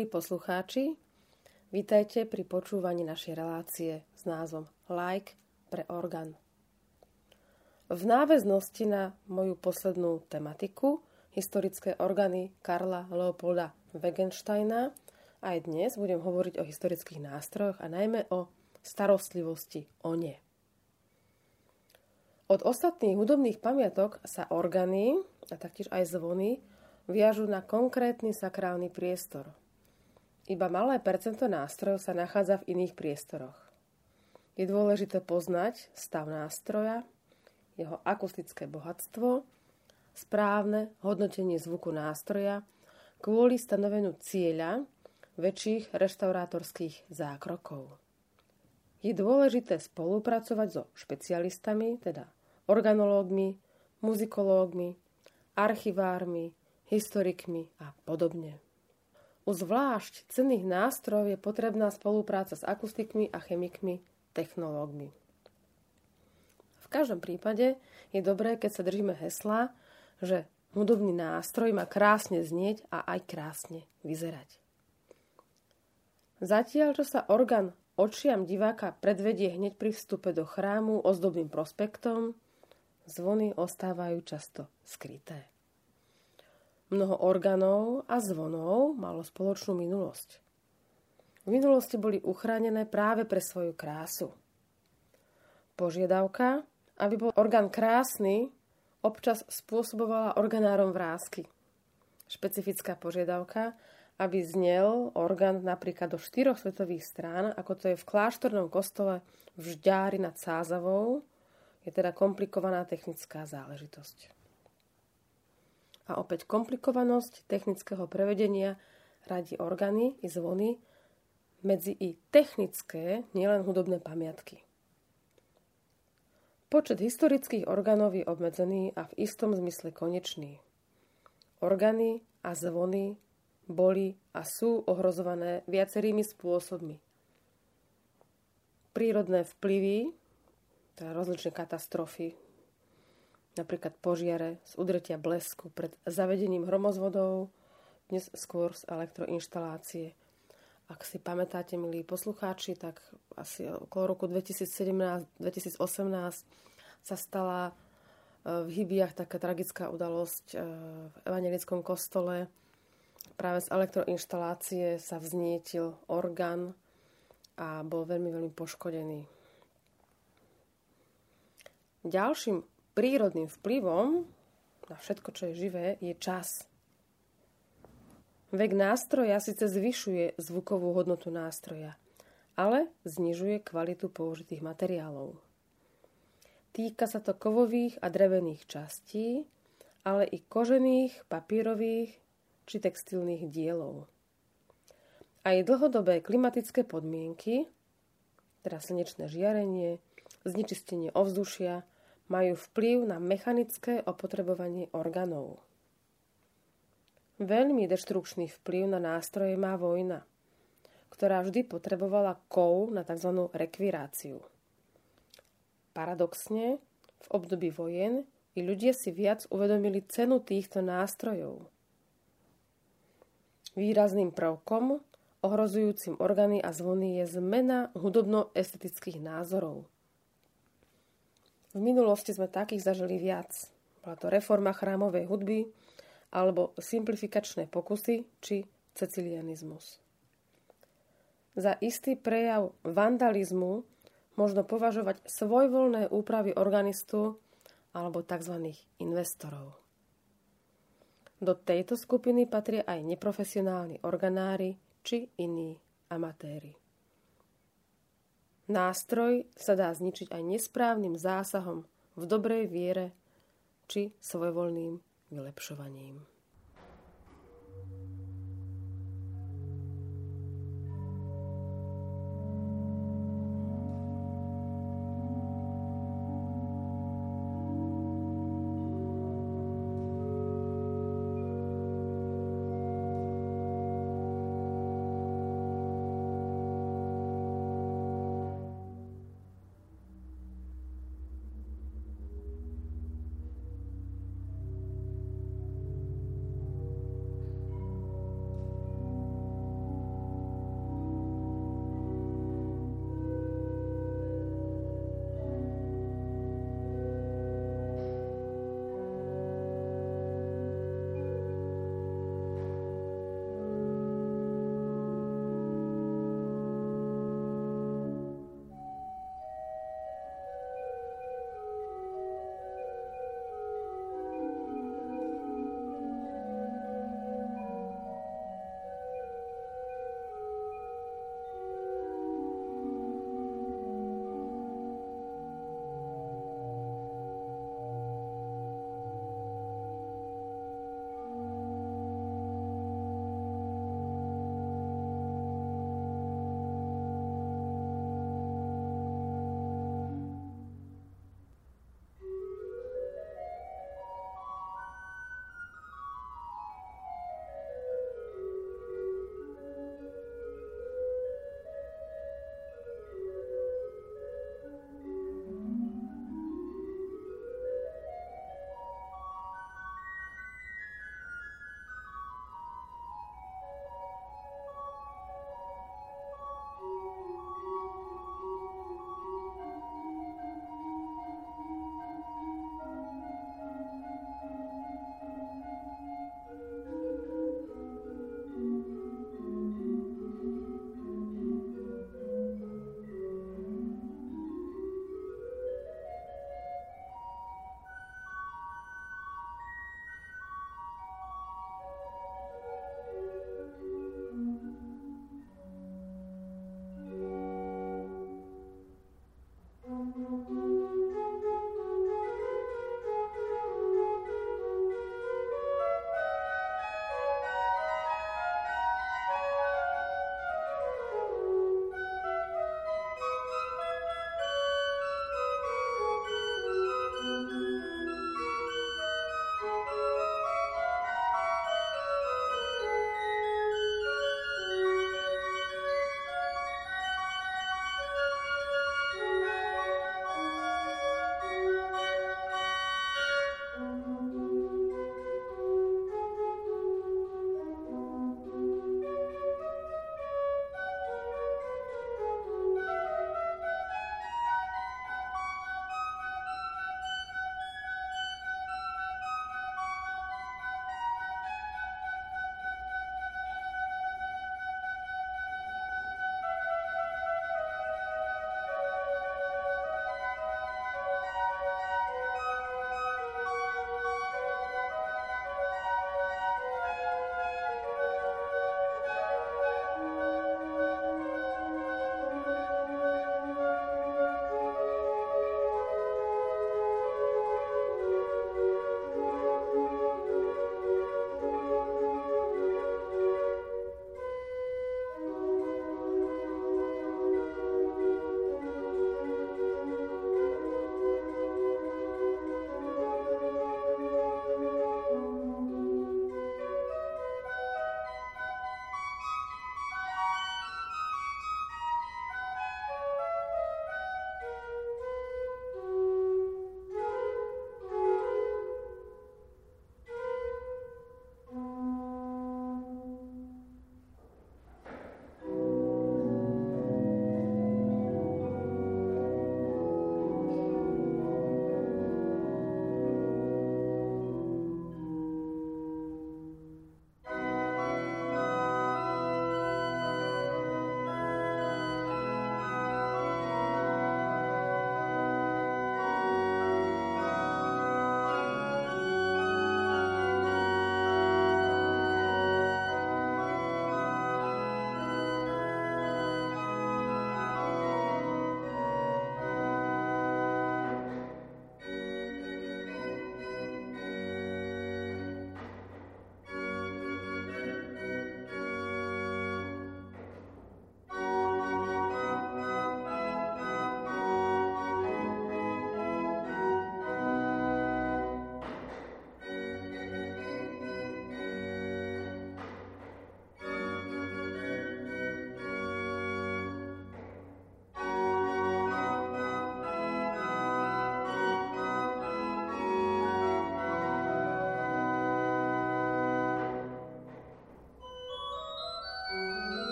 Milí poslucháči, vítajte pri počúvaní našej relácie s názvom Like pre orgán. V náväznosti na moju poslednú tematiku, historické orgány Karla Leopolda Wegensteina, aj dnes budem hovoriť o historických nástrojoch a najmä o starostlivosti o ne. Od ostatných hudobných pamiatok sa orgány a taktiež aj zvony viažú na konkrétny sakrálny priestor – iba malé percento nástrojov sa nachádza v iných priestoroch. Je dôležité poznať stav nástroja, jeho akustické bohatstvo, správne hodnotenie zvuku nástroja kvôli stanoveniu cieľa väčších reštaurátorských zákrokov. Je dôležité spolupracovať so špecialistami, teda organológmi, muzikológmi, archivármi, historikmi a podobne. U zvlášť cenných nástrojov je potrebná spolupráca s akustikmi a chemikmi, technológmi. V každom prípade je dobré, keď sa držíme hesla, že hudobný nástroj má krásne znieť a aj krásne vyzerať. Zatiaľ, čo sa orgán očiam diváka predvedie hneď pri vstupe do chrámu ozdobným prospektom, zvony ostávajú často skryté. Mnoho orgánov a zvonov malo spoločnú minulosť. V minulosti boli uchránené práve pre svoju krásu. Požiadavka, aby bol orgán krásny, občas spôsobovala organárom vrázky. Špecifická požiadavka, aby znel orgán napríklad do štyroch svetových strán, ako to je v kláštornom kostole v Žďári nad Sázavou, je teda komplikovaná technická záležitosť a opäť komplikovanosť technického prevedenia radí orgány i zvony medzi i technické, nielen hudobné pamiatky. Počet historických orgánov je obmedzený a v istom zmysle konečný. Orgány a zvony boli a sú ohrozované viacerými spôsobmi. Prírodné vplyvy, teda rozličné katastrofy, napríklad požiare z udretia blesku pred zavedením hromozvodov, dnes skôr z elektroinštalácie. Ak si pamätáte, milí poslucháči, tak asi okolo roku 2017-2018 sa stala e, v Hybiach taká tragická udalosť e, v evangelickom kostole. Práve z elektroinštalácie sa vznietil orgán a bol veľmi, veľmi poškodený. Ďalším prírodným vplyvom na všetko, čo je živé, je čas. Vek nástroja síce zvyšuje zvukovú hodnotu nástroja, ale znižuje kvalitu použitých materiálov. Týka sa to kovových a drevených častí, ale i kožených, papírových či textilných dielov. Aj dlhodobé klimatické podmienky, teda slnečné žiarenie, znečistenie ovzdušia, majú vplyv na mechanické opotrebovanie orgánov. Veľmi deštrukčný vplyv na nástroje má vojna, ktorá vždy potrebovala kov na tzv. rekviráciu. Paradoxne, v období vojen i ľudia si viac uvedomili cenu týchto nástrojov. Výrazným prvkom ohrozujúcim orgány a zvony je zmena hudobno-estetických názorov – v minulosti sme takých zažili viac. Bola to reforma chrámovej hudby alebo simplifikačné pokusy či cecilianizmus. Za istý prejav vandalizmu možno považovať svojvoľné úpravy organistu alebo tzv. investorov. Do tejto skupiny patria aj neprofesionálni organári či iní amatéri. Nástroj sa dá zničiť aj nesprávnym zásahom v dobrej viere či svojvoľným vylepšovaním.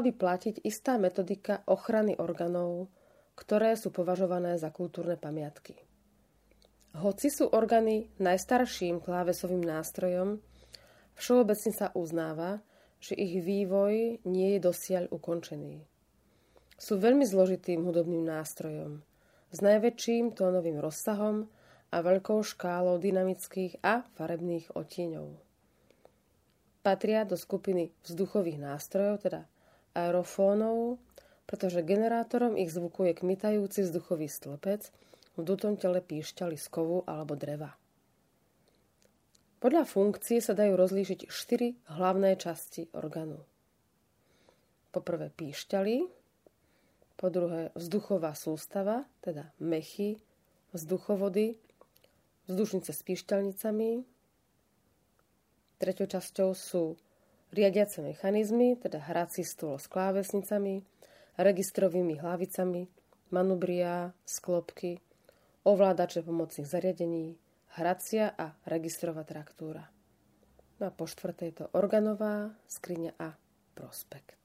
By platiť istá metodika ochrany orgánov, ktoré sú považované za kultúrne pamiatky. Hoci sú orgány najstarším klávesovým nástrojom, všeobecne sa uznáva, že ich vývoj nie je dosiaľ ukončený. Sú veľmi zložitým hudobným nástrojom, s najväčším tónovým rozsahom a veľkou škálou dynamických a farebných odtieňov. Patria do skupiny vzduchových nástrojov, teda aerofónov, pretože generátorom ich zvuku je kmitajúci vzduchový stĺpec v dutom tele píšťaly z kovu alebo dreva. Podľa funkcie sa dajú rozlíšiť štyri hlavné časti orgánu. Po prvé po druhé vzduchová sústava, teda mechy, vzduchovody, vzdušnice s píšťalnicami. Treťou časťou sú riadiace mechanizmy, teda hrací stôl s klávesnicami, registrovými hlavicami, manubria, sklopky, ovládače pomocných zariadení, hracia a registrová traktúra. No a po štvrté je to organová skriňa a prospekt.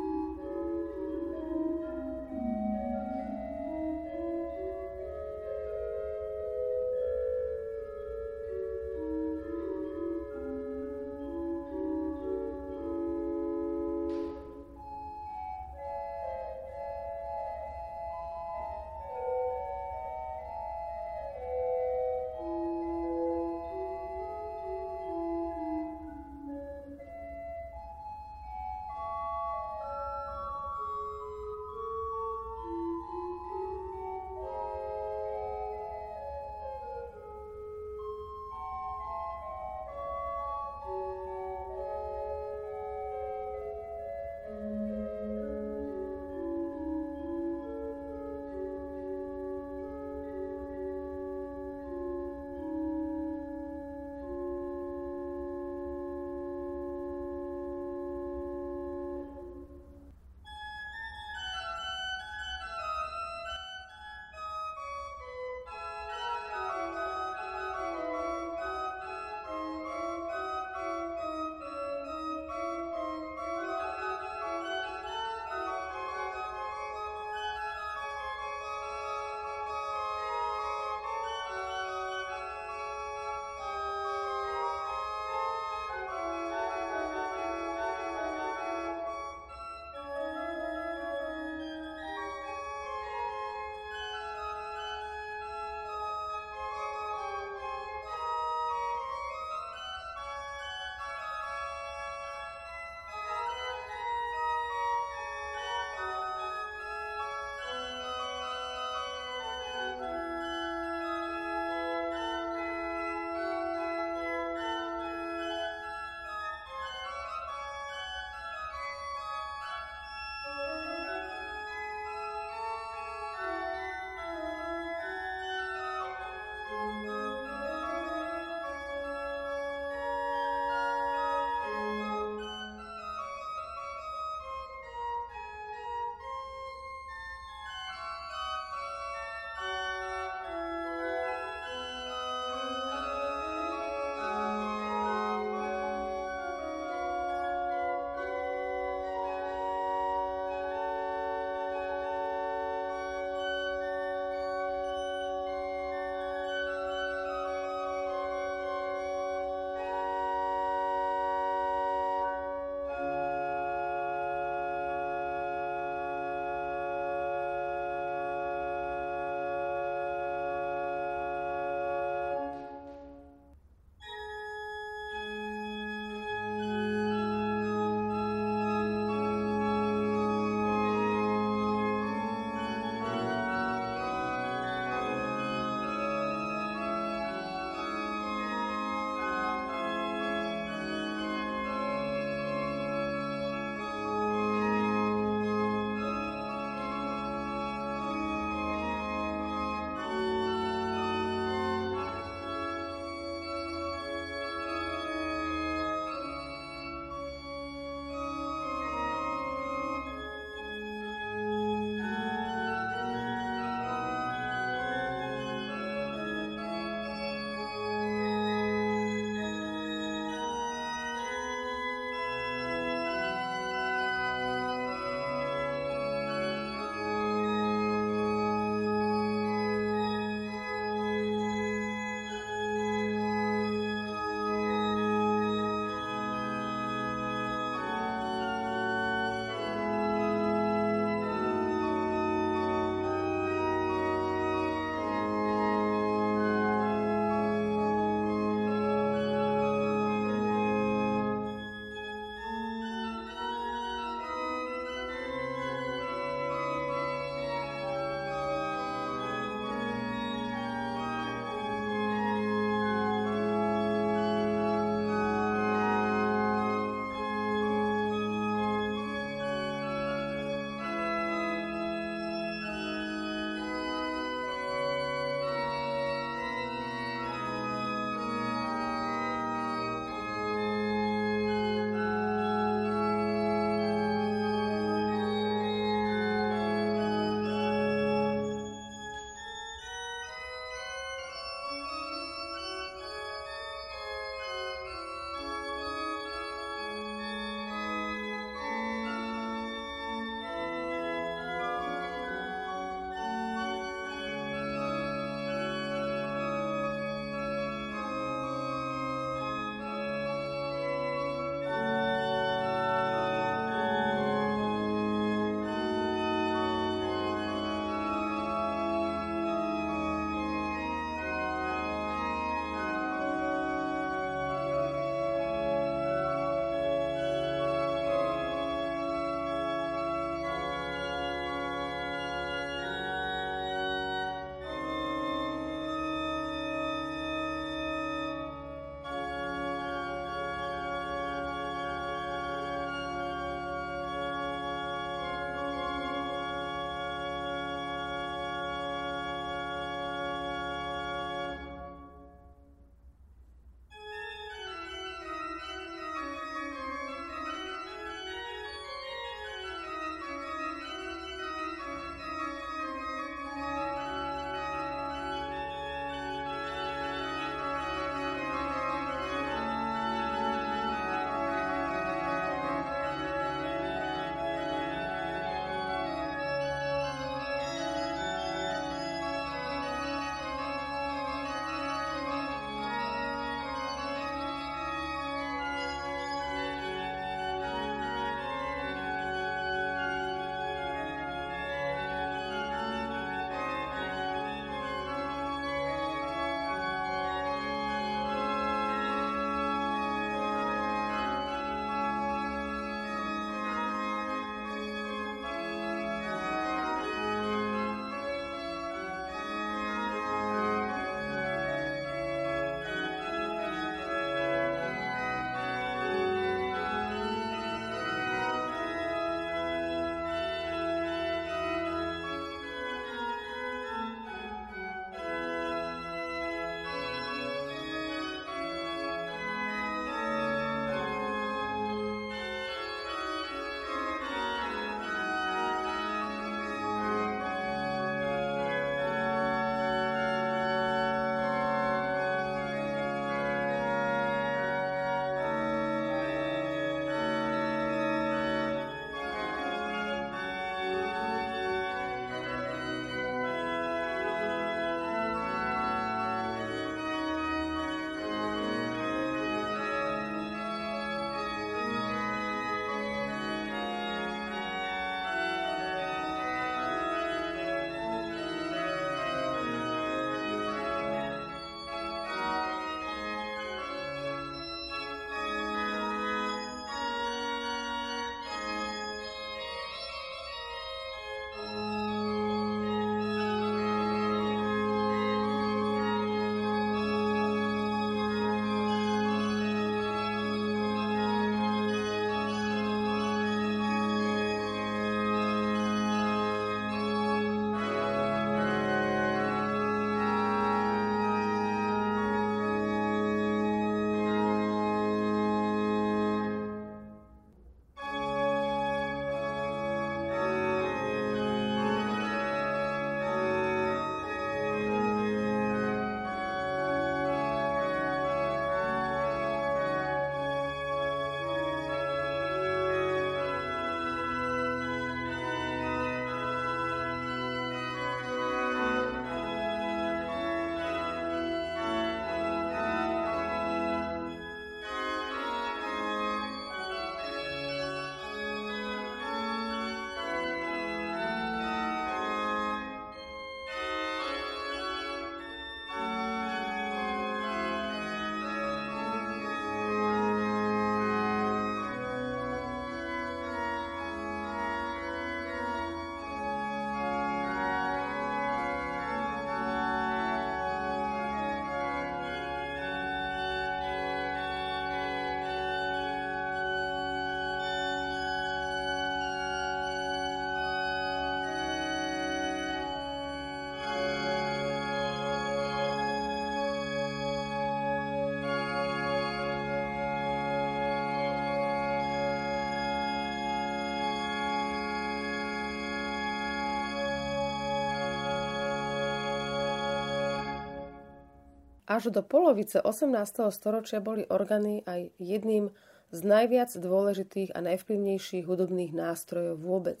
Až do polovice 18. storočia boli organy aj jedným z najviac dôležitých a najvplyvnejších hudobných nástrojov vôbec.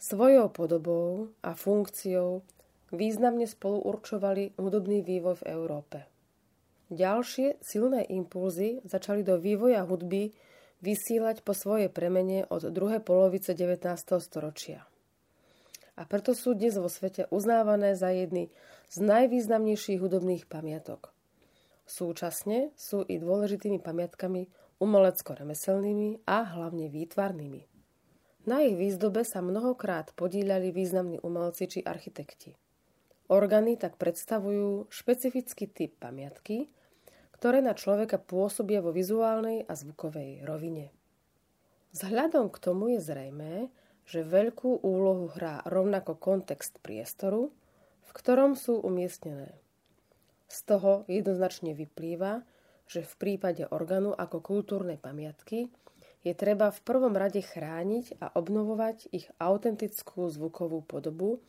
Svojou podobou a funkciou významne spolu určovali hudobný vývoj v Európe. Ďalšie silné impulzy začali do vývoja hudby vysílať po svojej premene od druhej polovice 19. storočia. A preto sú dnes vo svete uznávané za jedny z najvýznamnejších hudobných pamiatok. Súčasne sú i dôležitými pamiatkami umelecko-remeselnými a hlavne výtvarnými. Na ich výzdobe sa mnohokrát podíľali významní umelci či architekti. Orgány tak predstavujú špecifický typ pamiatky, ktoré na človeka pôsobia vo vizuálnej a zvukovej rovine. Vzhľadom k tomu je zrejmé, že veľkú úlohu hrá rovnako kontext priestoru, v ktorom sú umiestnené. Z toho jednoznačne vyplýva, že v prípade orgánu ako kultúrnej pamiatky je treba v prvom rade chrániť a obnovovať ich autentickú zvukovú podobu,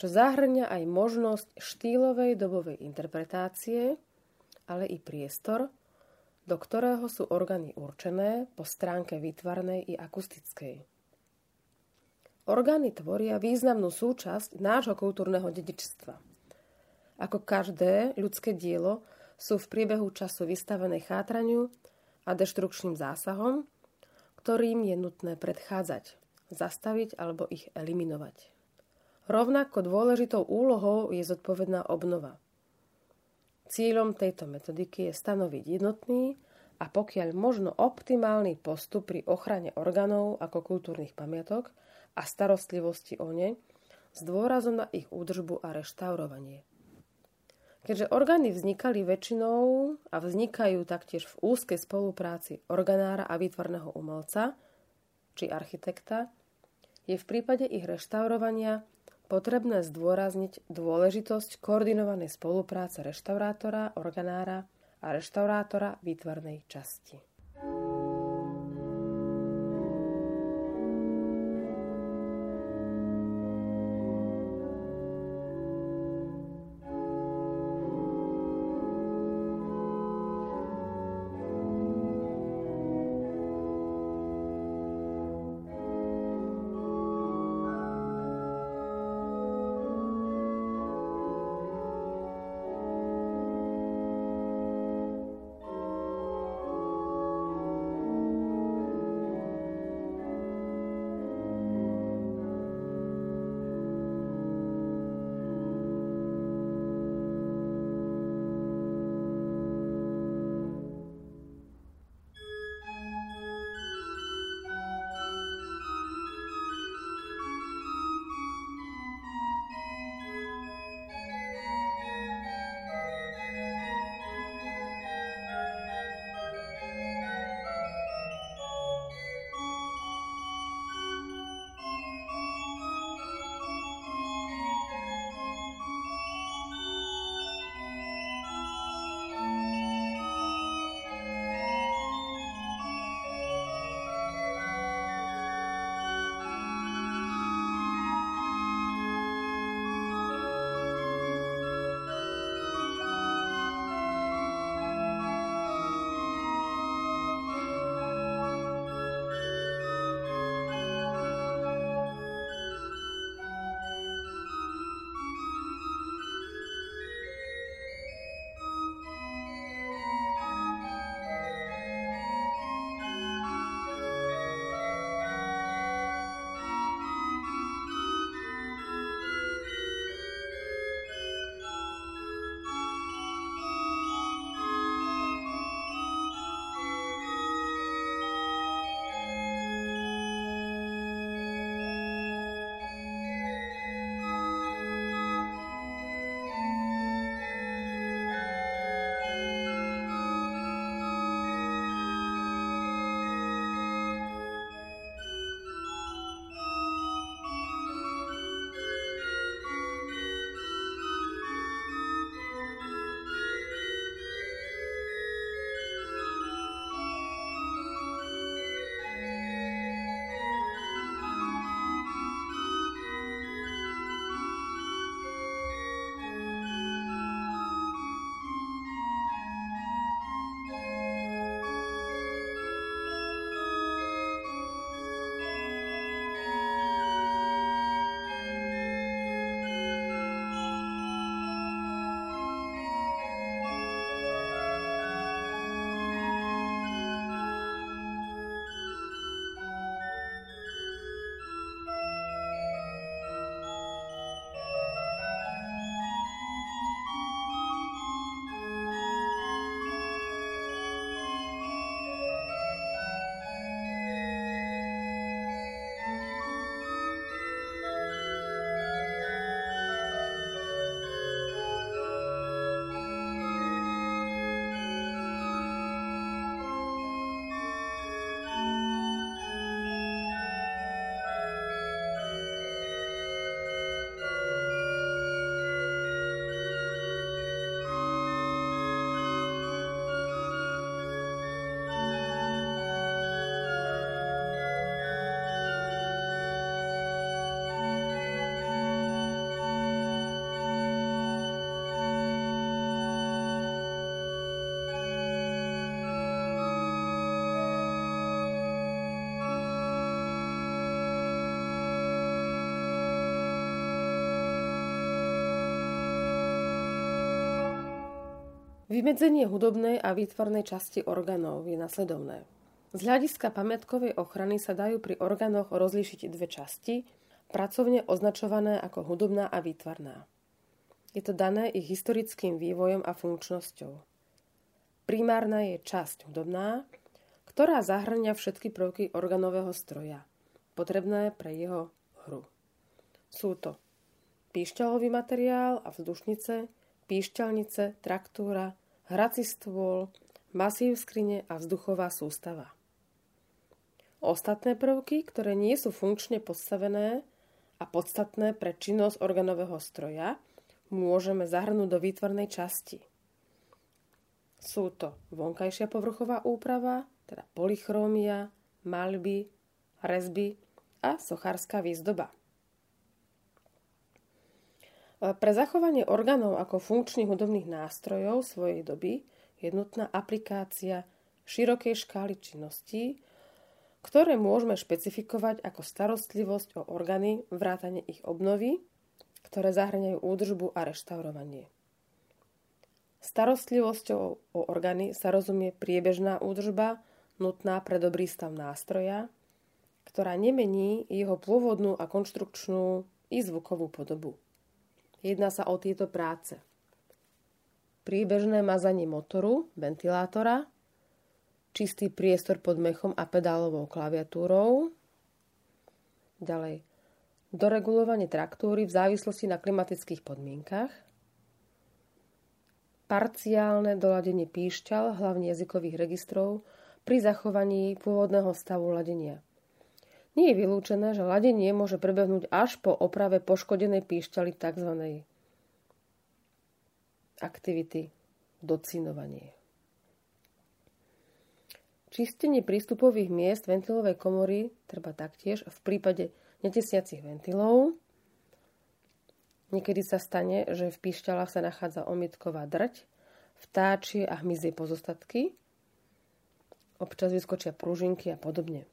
čo zahrňa aj možnosť štýlovej dobovej interpretácie, ale i priestor, do ktorého sú orgány určené po stránke výtvarnej i akustickej. Orgány tvoria významnú súčasť nášho kultúrneho dedičstva. Ako každé ľudské dielo sú v priebehu času vystavené chátraniu a deštrukčným zásahom, ktorým je nutné predchádzať, zastaviť alebo ich eliminovať. Rovnako dôležitou úlohou je zodpovedná obnova. Cieľom tejto metodiky je stanoviť jednotný a pokiaľ možno optimálny postup pri ochrane orgánov ako kultúrnych pamiatok a starostlivosti o ne s dôrazom na ich údržbu a reštaurovanie. Keďže orgány vznikali väčšinou a vznikajú taktiež v úzkej spolupráci organára a výtvarného umelca či architekta, je v prípade ich reštaurovania potrebné zdôrazniť dôležitosť koordinovanej spolupráce reštaurátora, organára a reštaurátora výtvarnej časti. Vymedzenie hudobnej a výtvarnej časti orgánov je nasledovné. Z hľadiska pamiatkovej ochrany sa dajú pri orgánoch rozlíšiť dve časti, pracovne označované ako hudobná a výtvarná. Je to dané ich historickým vývojom a funkčnosťou. Primárna je časť hudobná, ktorá zahrňa všetky prvky organového stroja, potrebné pre jeho hru. Sú to píšťalový materiál a vzdušnice, píšťalnice, traktúra, hrací stôl, masív skrine a vzduchová sústava. Ostatné prvky, ktoré nie sú funkčne postavené a podstatné pre činnosť organového stroja, môžeme zahrnúť do výtvarnej časti. Sú to vonkajšia povrchová úprava, teda polychrómia, malby, rezby a sochárska výzdoba. Pre zachovanie orgánov ako funkčných hudobných nástrojov svojej doby je nutná aplikácia širokej škály činností, ktoré môžeme špecifikovať ako starostlivosť o orgány, vrátane ich obnovy, ktoré zahrňajú údržbu a reštaurovanie. Starostlivosťou o orgány sa rozumie priebežná údržba, nutná pre dobrý stav nástroja, ktorá nemení jeho pôvodnú a konštrukčnú i zvukovú podobu. Jedná sa o tieto práce. Priebežné mazanie motoru, ventilátora, čistý priestor pod mechom a pedálovou klaviatúrou. Ďalej, doregulovanie traktúry v závislosti na klimatických podmienkach. Parciálne doladenie píšťal, hlavne jazykových registrov, pri zachovaní pôvodného stavu ladenia. Nie je vylúčené, že ladenie môže prebehnúť až po oprave poškodenej píšťaly tzv. aktivity docinovanie. Čistenie prístupových miest ventilovej komory treba taktiež v prípade netesniacich ventilov. Niekedy sa stane, že v píšťalách sa nachádza omietková drť, vtáčie a hmyzie pozostatky. Občas vyskočia pružinky a podobne.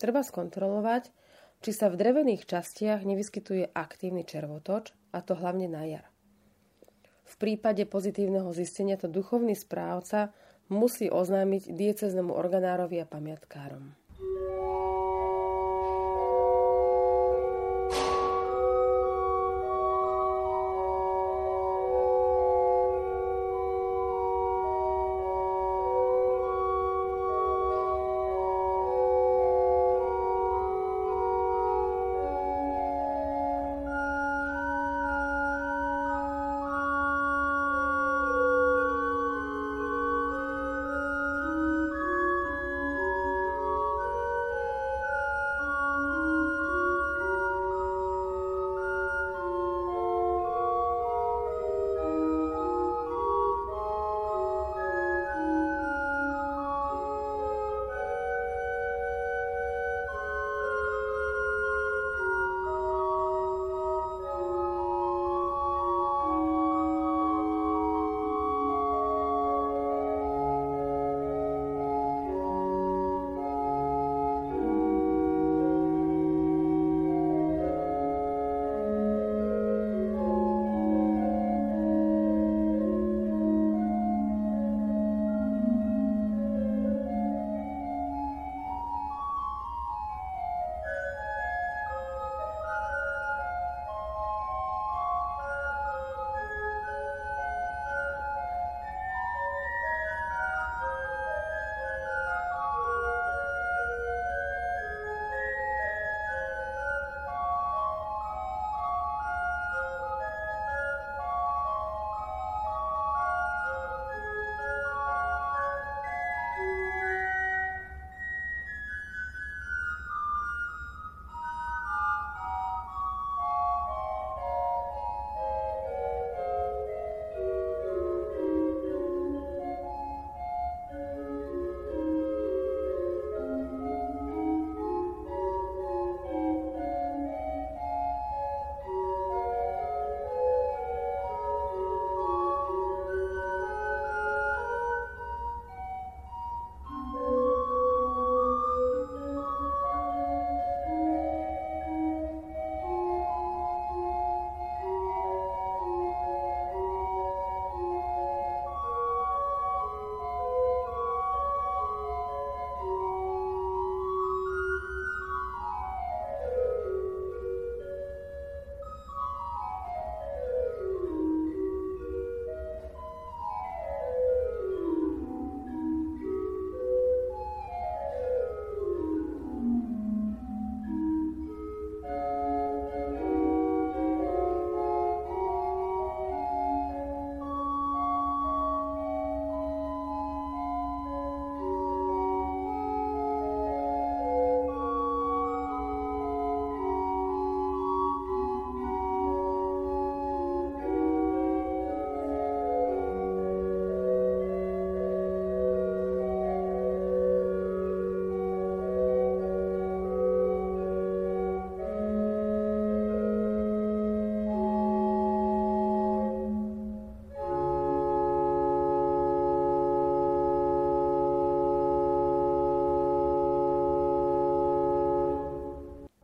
Treba skontrolovať, či sa v drevených častiach nevyskytuje aktívny červotoč, a to hlavne na jar. V prípade pozitívneho zistenia to duchovný správca musí oznámiť dieceznemu organárovi a pamiatkárom.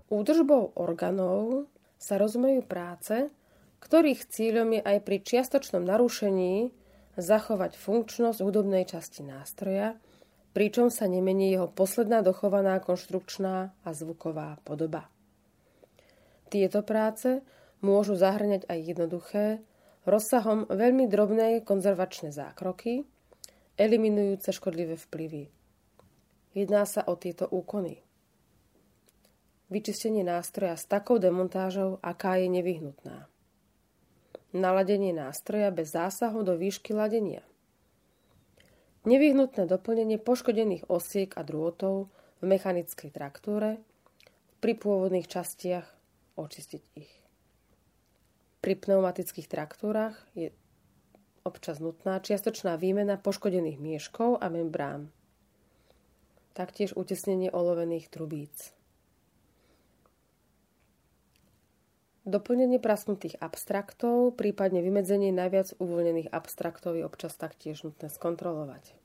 Údržbou orgánov sa rozumejú práce, ktorých cieľom je aj pri čiastočnom narušení zachovať funkčnosť hudobnej časti nástroja, pričom sa nemení jeho posledná dochovaná konštrukčná a zvuková podoba. Tieto práce môžu zahrňať aj jednoduché, rozsahom veľmi drobné konzervačné zákroky, eliminujúce škodlivé vplyvy. Jedná sa o tieto úkony. Vyčistenie nástroja s takou demontážou, aká je nevyhnutná. Naladenie nástroja bez zásahu do výšky ladenia. Nevyhnutné doplnenie poškodených osiek a drôtov v mechanickej traktúre, pri pôvodných častiach očistiť ich. Pri pneumatických traktúrach je občas nutná čiastočná výmena poškodených mieškov a membrán. Taktiež utesnenie olovených trubíc. Doplnenie prasknutých abstraktov, prípadne vymedzenie najviac uvoľnených abstraktov je občas taktiež nutné skontrolovať.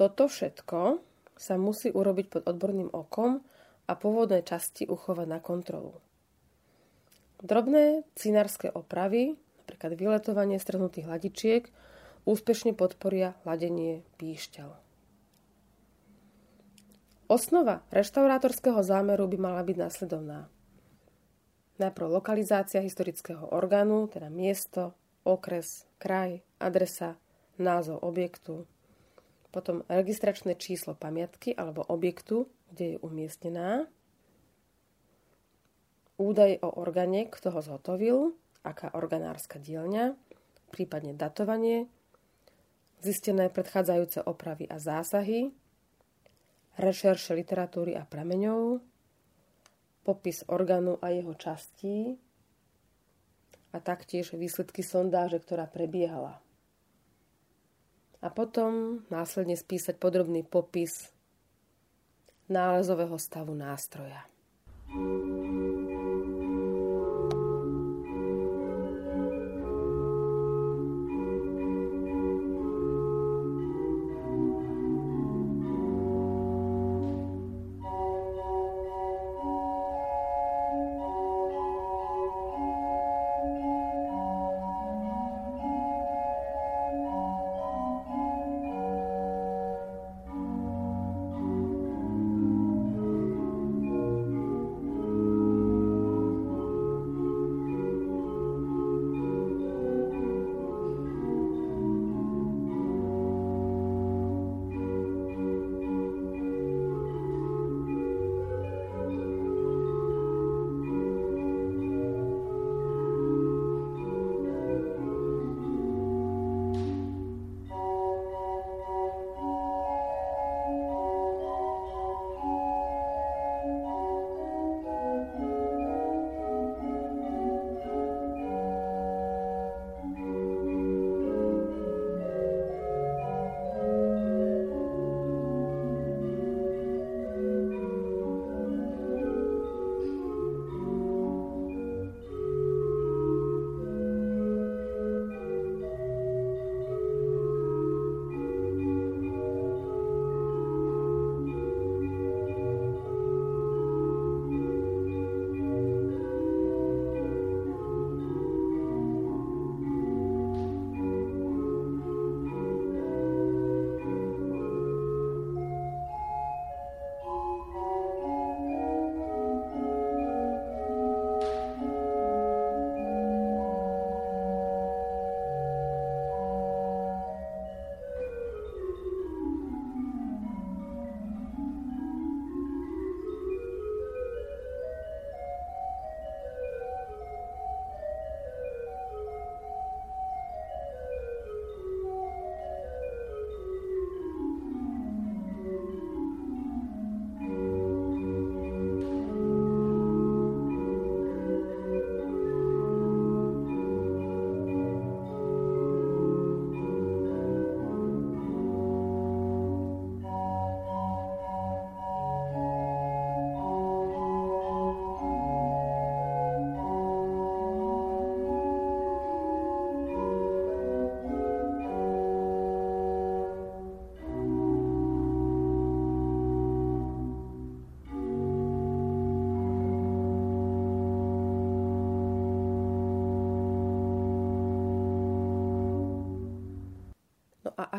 Toto všetko sa musí urobiť pod odborným okom a pôvodné časti uchovať na kontrolu. Drobné cinárske opravy, napríklad vyletovanie strhnutých hladičiek, úspešne podporia ladenie píšťal. Osnova reštaurátorského zámeru by mala byť následovná. Najprv lokalizácia historického orgánu, teda miesto, okres, kraj, adresa, názov objektu, potom registračné číslo pamiatky alebo objektu, kde je umiestnená, údaj o orgáne, kto ho zhotovil, aká organárska dielňa, prípadne datovanie, zistené predchádzajúce opravy a zásahy, rešerše literatúry a prameňov, popis orgánu a jeho častí a taktiež výsledky sondáže, ktorá prebiehala. A potom následne spísať podrobný popis nálezového stavu nástroja.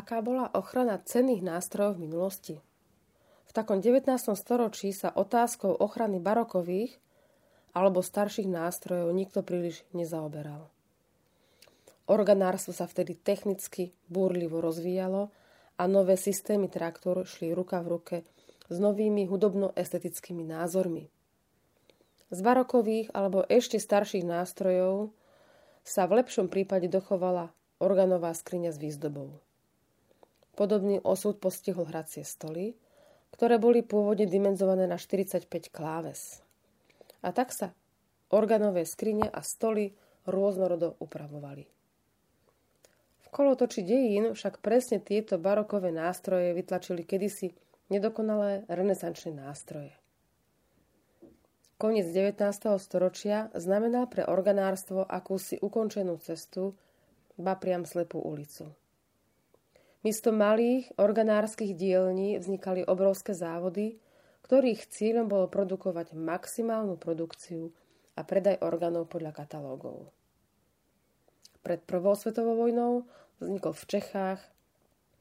Aká bola ochrana cenných nástrojov v minulosti? V takom 19. storočí sa otázkou ochrany barokových alebo starších nástrojov nikto príliš nezaoberal. Organárstvo sa vtedy technicky búrlivo rozvíjalo a nové systémy traktor šli ruka v ruke s novými hudobno-estetickými názormi. Z barokových alebo ešte starších nástrojov sa v lepšom prípade dochovala organová skriňa s výzdobou. Podobný osud postihol hracie stoly, ktoré boli pôvodne dimenzované na 45 kláves. A tak sa organové skrine a stoly rôznorodo upravovali. V kolotoči dejín však presne tieto barokové nástroje vytlačili kedysi nedokonalé renesančné nástroje. Koniec 19. storočia znamenal pre organárstvo akúsi ukončenú cestu, ba priam slepú ulicu. Miesto malých organárskych dielní vznikali obrovské závody, ktorých cieľom bolo produkovať maximálnu produkciu a predaj orgánov podľa katalógov. Pred Prvou svetovou vojnou vznikol v Čechách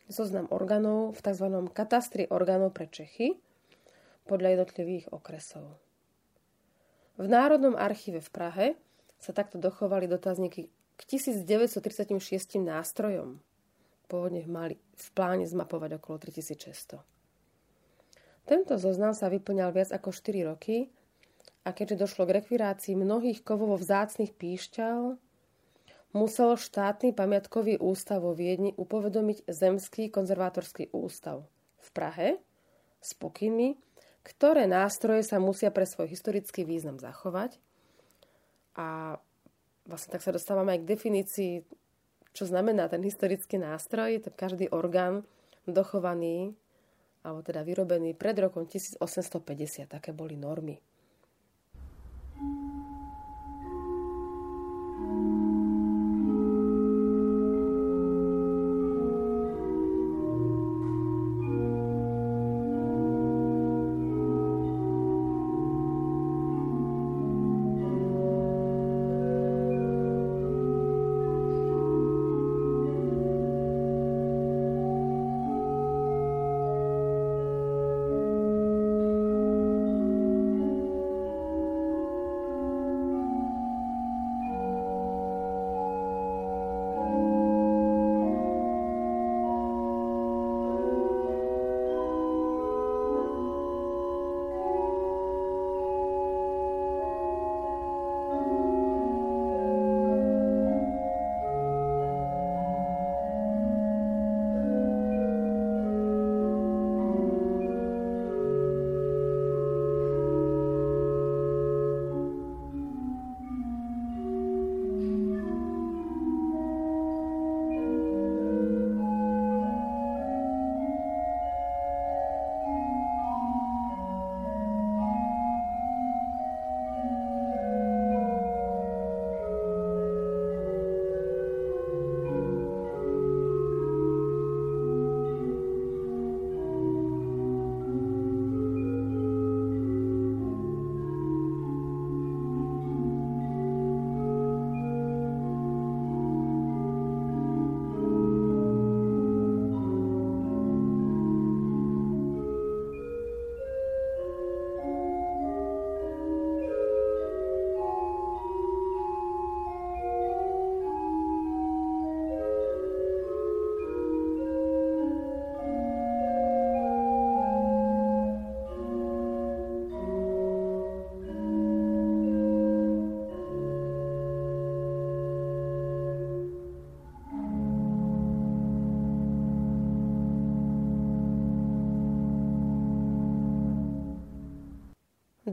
zoznam orgánov v tzv. katastri orgánov pre Čechy podľa jednotlivých okresov. V Národnom archíve v Prahe sa takto dochovali dotazníky k 1936 nástrojom, Pôvodne mali v pláne zmapovať okolo 3600. Tento zoznam sa vyplňal viac ako 4 roky a keďže došlo k rekvirácii mnohých kovovo vzácných píšťal, musel štátny pamiatkový ústav vo Viedni upovedomiť Zemský konzervátorský ústav v Prahe s pokynmi, ktoré nástroje sa musia pre svoj historický význam zachovať. A vlastne tak sa dostávame aj k definícii čo znamená ten historický nástroj, to každý orgán dochovaný alebo teda vyrobený pred rokom 1850. Také boli normy.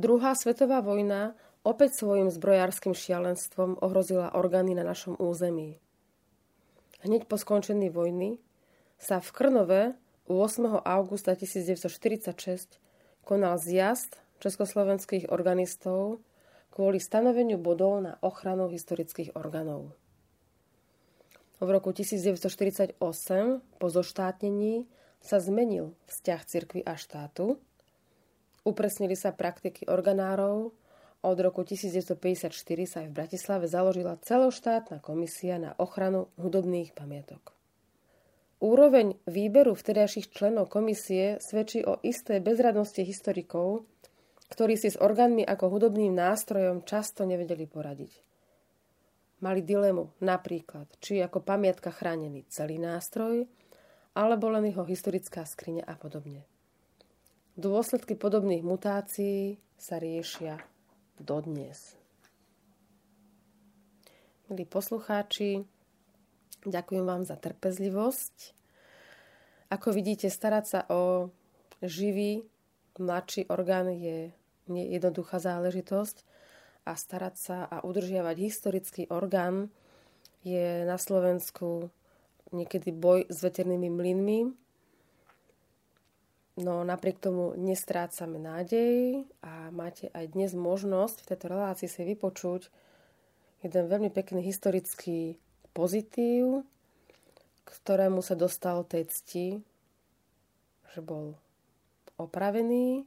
Druhá svetová vojna opäť svojim zbrojárskym šialenstvom ohrozila orgány na našom území. Hneď po skončení vojny sa v Krnove 8. augusta 1946 konal zjazd československých organistov kvôli stanoveniu bodov na ochranu historických orgánov. V roku 1948 po zoštátnení sa zmenil vzťah cirkvy a štátu Upresnili sa praktiky organárov od roku 1954 sa aj v Bratislave založila celoštátna komisia na ochranu hudobných pamiatok. Úroveň výberu vtedajších členov komisie svedčí o isté bezradnosti historikov, ktorí si s orgánmi ako hudobným nástrojom často nevedeli poradiť. Mali dilemu napríklad, či ako pamiatka chránený celý nástroj, alebo len jeho historická skriňa a podobne. Dôsledky podobných mutácií sa riešia dodnes. Milí poslucháči, ďakujem vám za trpezlivosť. Ako vidíte, starať sa o živý mladší orgán je jednoduchá záležitosť a starať sa a udržiavať historický orgán je na Slovensku niekedy boj s veternými mlynmi. No napriek tomu nestrácame nádej a máte aj dnes možnosť v tejto relácii si vypočuť jeden veľmi pekný historický pozitív, ktorému sa dostal tej cti, že bol opravený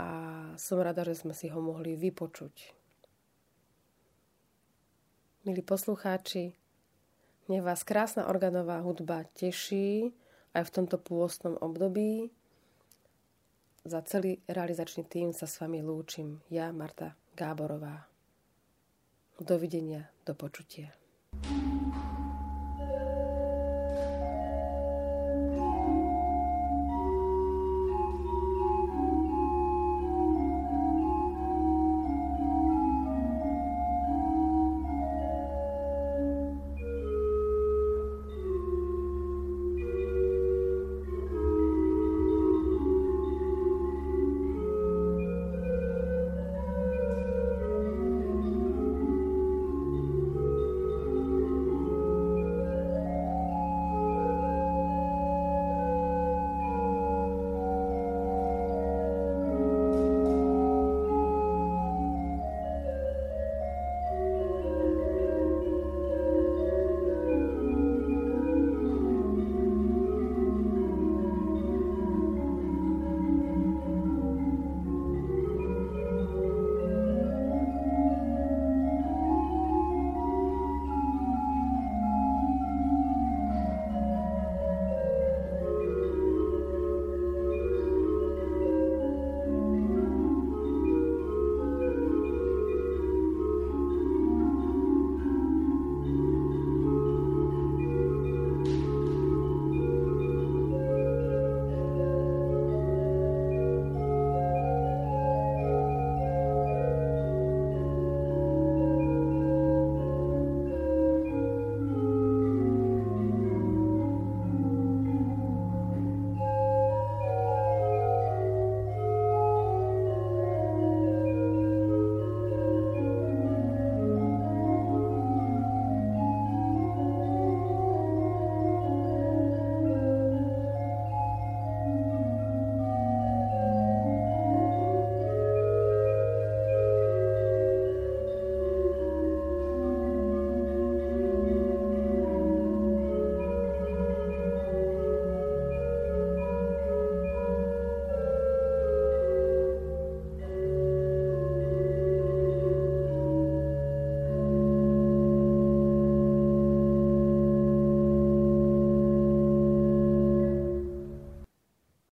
a som rada, že sme si ho mohli vypočuť. Milí poslucháči, nech vás krásna organová hudba teší aj v tomto pôstnom období. Za celý realizačný tým sa s vami lúčim. Ja, Marta Gáborová. Dovidenia, do počutia.